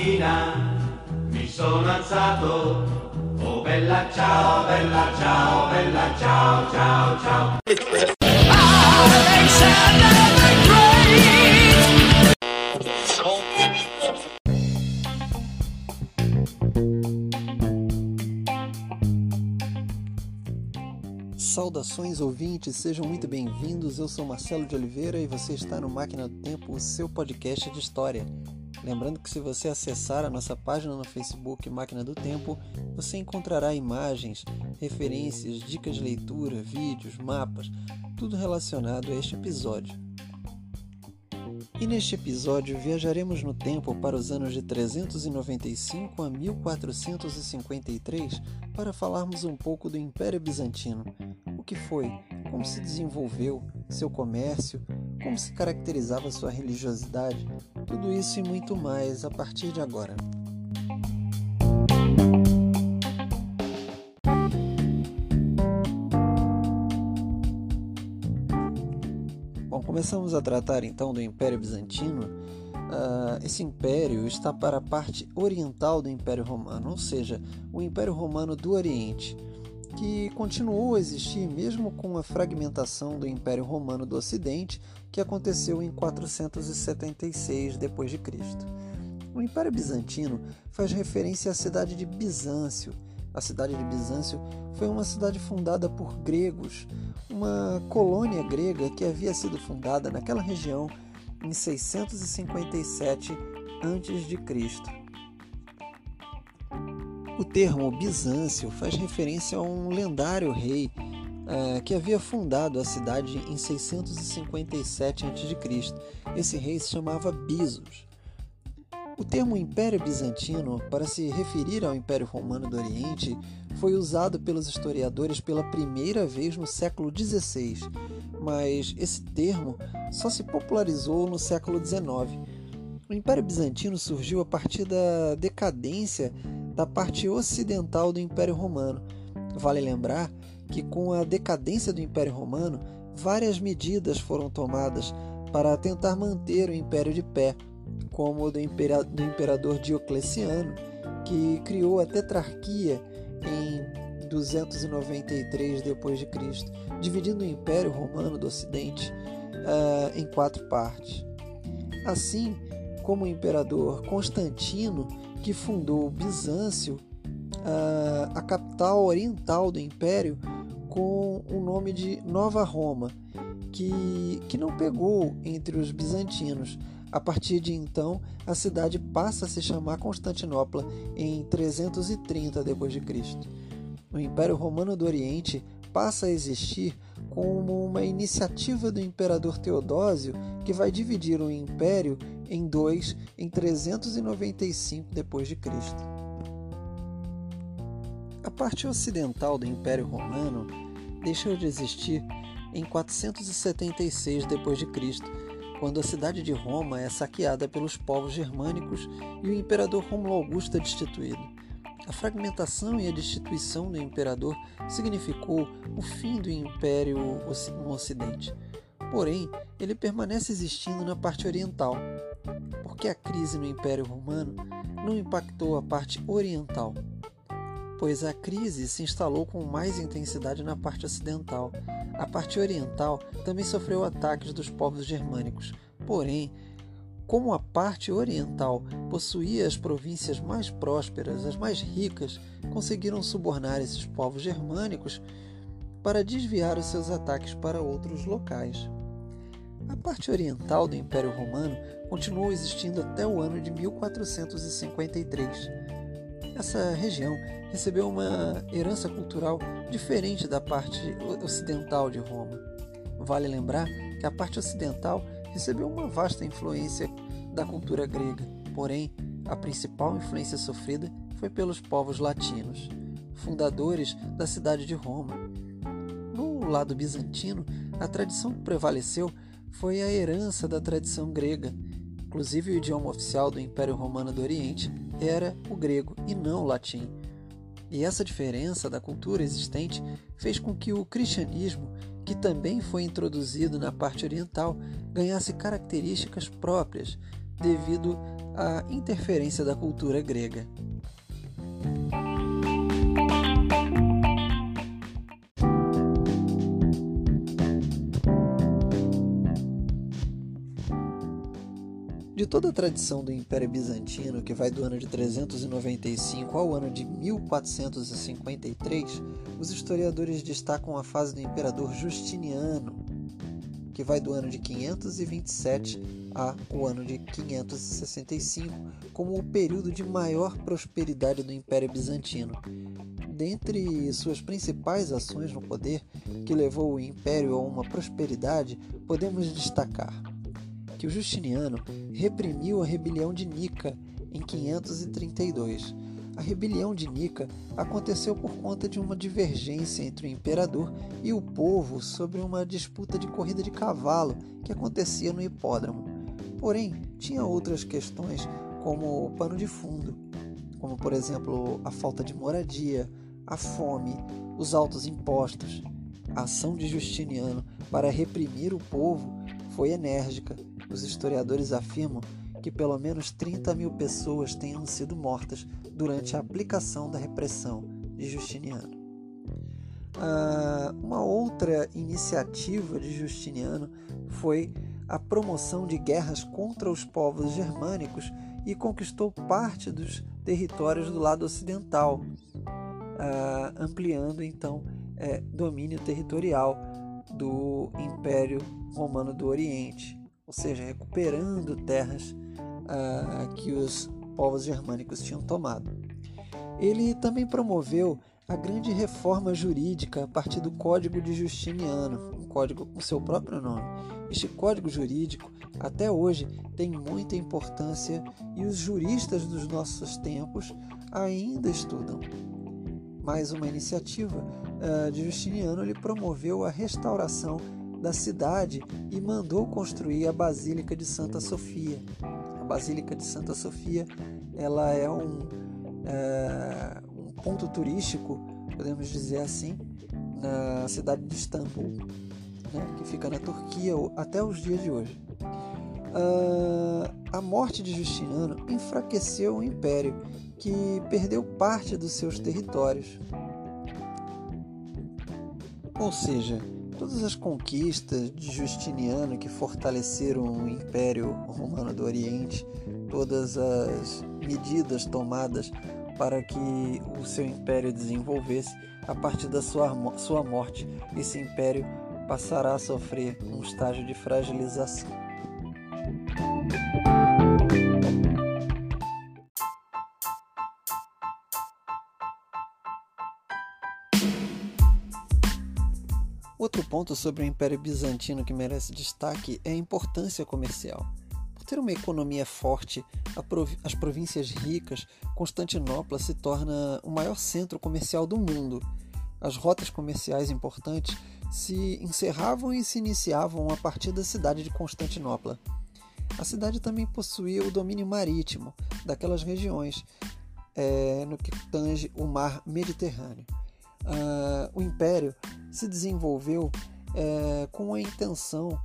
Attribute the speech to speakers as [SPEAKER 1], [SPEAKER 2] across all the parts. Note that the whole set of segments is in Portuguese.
[SPEAKER 1] mattina mi sono alzato. Oh bella ciao, bella ciao, bella ciao, ciao, ciao.
[SPEAKER 2] Saudações ouvintes, sejam muito bem-vindos. Eu sou Marcelo de Oliveira e você está no Máquina do Tempo, o seu podcast de história. Lembrando que se você acessar a nossa página no Facebook Máquina do Tempo, você encontrará imagens, referências, dicas de leitura, vídeos, mapas, tudo relacionado a este episódio. E neste episódio viajaremos no tempo para os anos de 395 a 1453 para falarmos um pouco do Império Bizantino. O que foi, como se desenvolveu, seu comércio, como se caracterizava sua religiosidade, tudo isso e muito mais a partir de agora. Bom, começamos a tratar então do Império Bizantino. Uh, esse império está para a parte oriental do Império Romano, ou seja, o Império Romano do Oriente, que continuou a existir mesmo com a fragmentação do Império Romano do Ocidente, que aconteceu em 476 d.C. O Império Bizantino faz referência à cidade de Bizâncio. A cidade de Bizâncio foi uma cidade fundada por gregos, uma colônia grega que havia sido fundada naquela região em 657 a.C. O termo Bizâncio faz referência a um lendário rei uh, que havia fundado a cidade em 657 a.C. Esse rei se chamava Bizos. O termo Império Bizantino, para se referir ao Império Romano do Oriente, foi usado pelos historiadores pela primeira vez no século XVI, mas esse termo só se popularizou no século XIX. O Império Bizantino surgiu a partir da decadência da parte ocidental do Império Romano. Vale lembrar que, com a decadência do Império Romano, várias medidas foram tomadas para tentar manter o império de pé como o do, imperador Diocleciano, que criou a tetrarquia em 293 d.C., dividindo o Império Romano do Ocidente uh, em quatro partes. Assim como o imperador Constantino, que fundou Bizâncio, uh, a capital oriental do Império, com o nome de Nova Roma, que, que não pegou entre os bizantinos, a partir de então, a cidade passa a se chamar Constantinopla em 330 d.C. O Império Romano do Oriente passa a existir como uma iniciativa do imperador Teodósio que vai dividir o império em dois em 395 d.C. A parte ocidental do Império Romano deixou de existir em 476 d.C quando a cidade de Roma é saqueada pelos povos germânicos e o imperador Rômulo Augusto é destituído. A fragmentação e a destituição do imperador significou o fim do império no Ocidente. Porém, ele permanece existindo na parte oriental, porque a crise no Império Romano não impactou a parte oriental, pois a crise se instalou com mais intensidade na parte ocidental. A parte oriental também sofreu ataques dos povos germânicos. Porém, como a parte oriental possuía as províncias mais prósperas, as mais ricas, conseguiram subornar esses povos germânicos para desviar os seus ataques para outros locais. A parte oriental do Império Romano continuou existindo até o ano de 1453. Essa região recebeu uma herança cultural diferente da parte ocidental de Roma. Vale lembrar que a parte ocidental recebeu uma vasta influência da cultura grega, porém, a principal influência sofrida foi pelos povos latinos, fundadores da cidade de Roma. No lado bizantino, a tradição que prevaleceu foi a herança da tradição grega. Inclusive, o idioma oficial do Império Romano do Oriente era o grego e não o latim. E essa diferença da cultura existente fez com que o cristianismo, que também foi introduzido na parte oriental, ganhasse características próprias, devido à interferência da cultura grega. Toda a tradição do Império Bizantino, que vai do ano de 395 ao ano de 1453, os historiadores destacam a fase do imperador Justiniano, que vai do ano de 527 a o ano de 565, como o período de maior prosperidade do Império Bizantino. Dentre suas principais ações no poder, que levou o império a uma prosperidade, podemos destacar que o Justiniano reprimiu a rebelião de Nica em 532. A rebelião de Nica aconteceu por conta de uma divergência entre o imperador e o povo sobre uma disputa de corrida de cavalo que acontecia no hipódromo. Porém, tinha outras questões como o pano de fundo, como por exemplo a falta de moradia, a fome, os altos impostos. A ação de Justiniano para reprimir o povo foi enérgica os historiadores afirmam que pelo menos 30 mil pessoas tenham sido mortas durante a aplicação da repressão de Justiniano. Ah, uma outra iniciativa de Justiniano foi a promoção de guerras contra os povos germânicos e conquistou parte dos territórios do lado ocidental, ah, ampliando então é, domínio territorial do Império Romano do Oriente ou seja, recuperando terras ah, que os povos germânicos tinham tomado. Ele também promoveu a grande reforma jurídica a partir do Código de Justiniano, um código com seu próprio nome. Este código jurídico, até hoje, tem muita importância e os juristas dos nossos tempos ainda estudam. Mais uma iniciativa uh, de Justiniano, ele promoveu a restauração da cidade e mandou construir a Basílica de Santa Sofia. A Basílica de Santa Sofia ela é um, é, um ponto turístico, podemos dizer assim, na cidade de Istambul, né, que fica na Turquia até os dias de hoje. Uh, a morte de Justiniano enfraqueceu o império, que perdeu parte dos seus territórios. Ou seja, Todas as conquistas de Justiniano que fortaleceram o Império Romano do Oriente, todas as medidas tomadas para que o seu império desenvolvesse, a partir da sua, sua morte, esse império passará a sofrer um estágio de fragilização. Ponto sobre o Império Bizantino que merece destaque é a importância comercial. Por ter uma economia forte, as províncias ricas, Constantinopla se torna o maior centro comercial do mundo. As rotas comerciais importantes se encerravam e se iniciavam a partir da cidade de Constantinopla. A cidade também possuía o domínio marítimo daquelas regiões, é, no que tange o mar Mediterrâneo uh, o império se desenvolveu uh, com a intenção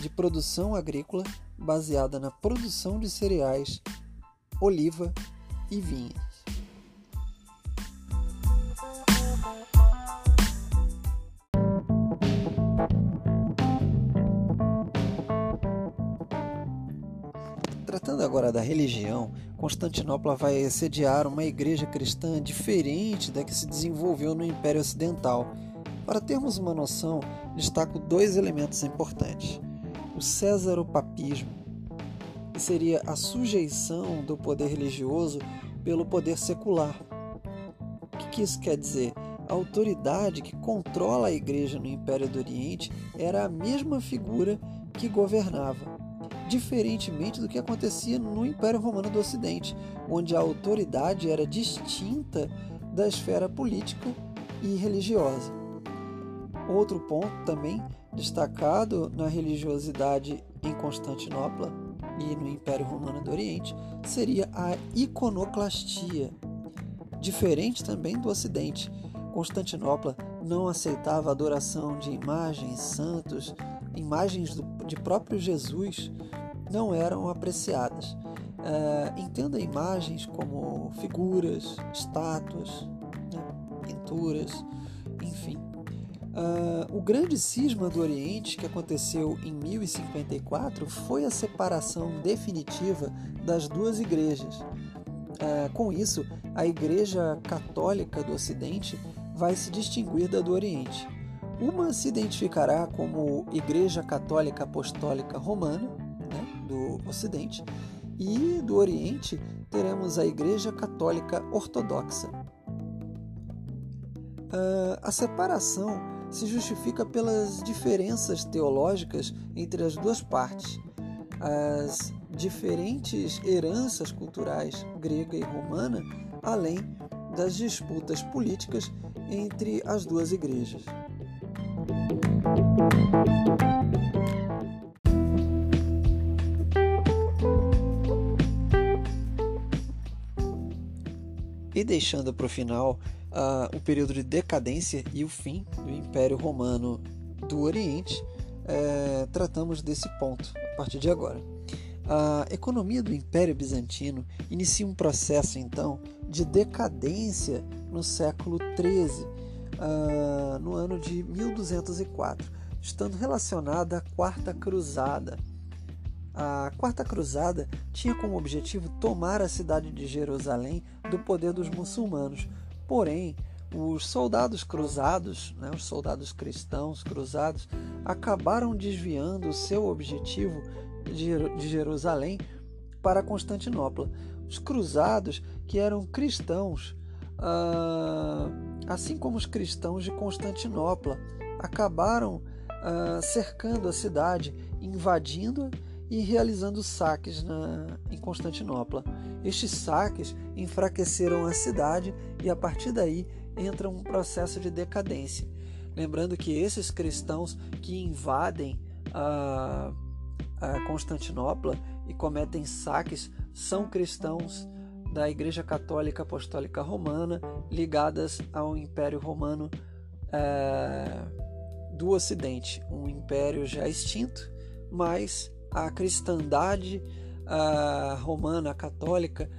[SPEAKER 2] de produção agrícola baseada na produção de cereais, oliva e vinhas. Tratando agora da religião, Constantinopla vai sediar uma igreja cristã diferente da que se desenvolveu no Império Ocidental. Para termos uma noção, destaco dois elementos importantes: o césaropapismo, que seria a sujeição do poder religioso pelo poder secular. O que isso quer dizer? A autoridade que controla a igreja no Império do Oriente era a mesma figura que governava diferentemente do que acontecia no Império Romano do Ocidente, onde a autoridade era distinta da esfera política e religiosa. Outro ponto também destacado na religiosidade em Constantinopla e no Império Romano do Oriente seria a iconoclastia. Diferente também do Ocidente, Constantinopla não aceitava a adoração de imagens, santos, imagens de próprio Jesus não eram apreciadas. Uh, entenda imagens como figuras, estátuas, né, pinturas, enfim. Uh, o grande cisma do Oriente, que aconteceu em 1054, foi a separação definitiva das duas igrejas. Uh, com isso, a Igreja Católica do Ocidente vai se distinguir da do Oriente. Uma se identificará como Igreja Católica Apostólica Romana, Ocidente, e do Oriente teremos a Igreja Católica Ortodoxa. Uh, a separação se justifica pelas diferenças teológicas entre as duas partes, as diferentes heranças culturais grega e romana, além das disputas políticas entre as duas igrejas. Deixando para o final uh, o período de decadência e o fim do Império Romano do Oriente, uh, tratamos desse ponto a partir de agora. A economia do Império Bizantino inicia um processo, então, de decadência no século XIII, uh, no ano de 1204, estando relacionada à Quarta Cruzada a Quarta Cruzada tinha como objetivo tomar a cidade de Jerusalém do poder dos muçulmanos. Porém, os soldados cruzados, né, os soldados cristãos cruzados, acabaram desviando o seu objetivo de Jerusalém para Constantinopla. Os cruzados, que eram cristãos, ah, assim como os cristãos de Constantinopla, acabaram ah, cercando a cidade, invadindo-a e realizando saques na, em Constantinopla. Estes saques enfraqueceram a cidade e a partir daí entra um processo de decadência. Lembrando que esses cristãos que invadem a, a Constantinopla e cometem saques são cristãos da Igreja Católica Apostólica Romana ligadas ao Império Romano é, do Ocidente, um império já extinto, mas a cristandade romana católica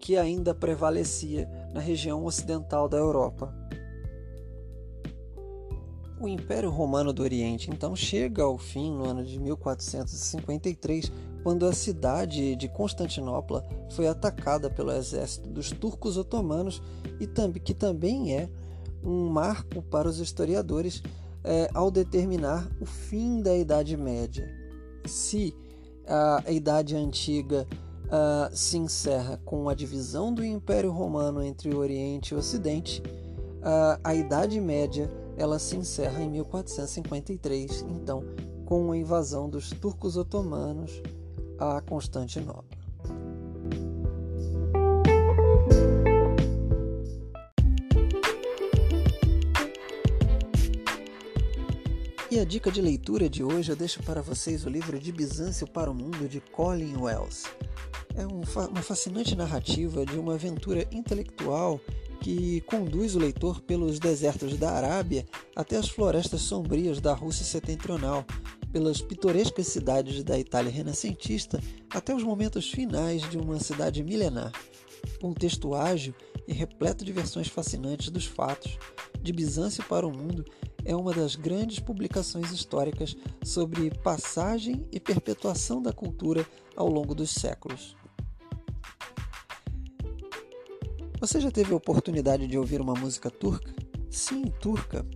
[SPEAKER 2] que ainda prevalecia na região ocidental da Europa. O Império Romano do Oriente então chega ao fim no ano de 1453, quando a cidade de Constantinopla foi atacada pelo exército dos turcos otomanos e que também é um marco para os historiadores é, ao determinar o fim da Idade Média se a Idade Antiga uh, se encerra com a divisão do Império Romano entre o Oriente e o Ocidente, uh, a Idade Média ela se encerra em 1453, então com a invasão dos turcos otomanos a Constantinopla. A dica de leitura de hoje eu deixo para vocês o livro de Bizâncio para o Mundo de Colin Wells. É um, uma fascinante narrativa de uma aventura intelectual que conduz o leitor pelos desertos da Arábia até as florestas sombrias da Rússia setentrional, pelas pitorescas cidades da Itália renascentista até os momentos finais de uma cidade milenar. Um texto ágil e repleto de versões fascinantes dos fatos, de Bizâncio para o Mundo é uma das grandes publicações históricas sobre passagem e perpetuação da cultura ao longo dos séculos. Você já teve a oportunidade de ouvir uma música turca? Sim, turca.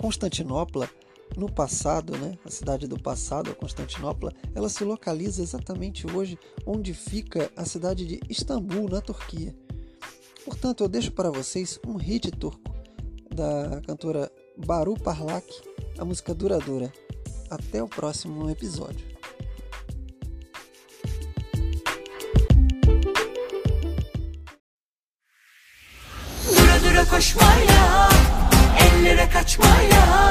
[SPEAKER 2] Constantinopla, no passado, né, a cidade do passado, a Constantinopla, ela se localiza exatamente hoje onde fica a cidade de Istambul, na Turquia. Portanto, eu deixo para vocês um hit turco da cantora Baru Parlak, a música Duradoura. Até o próximo episódio. Koşmaya, ellere kaçmaya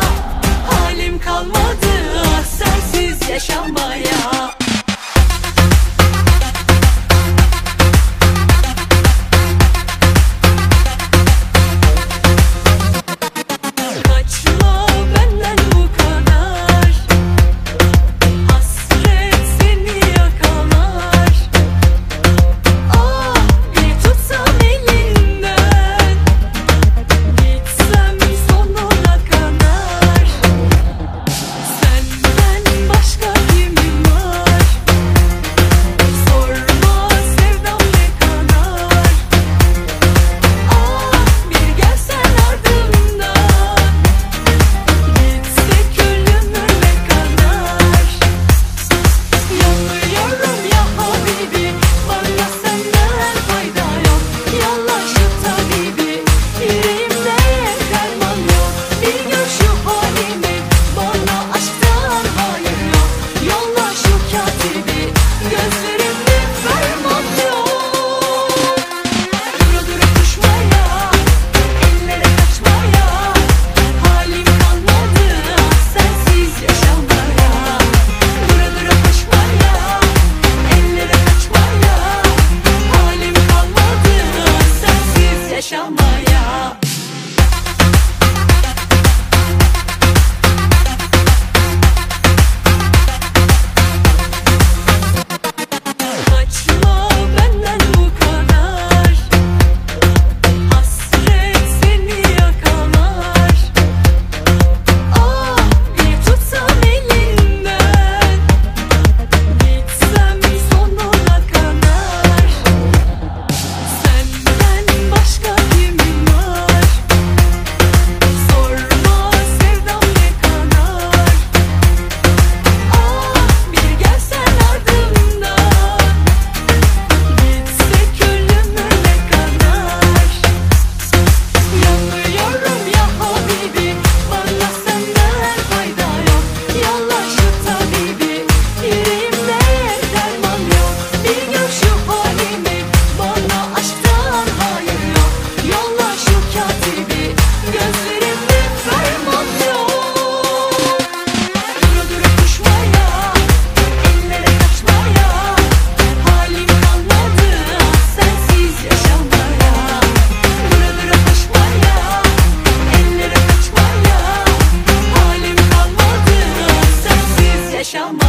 [SPEAKER 2] Halim kalmadı sensiz yaşamaya
[SPEAKER 3] Sensiz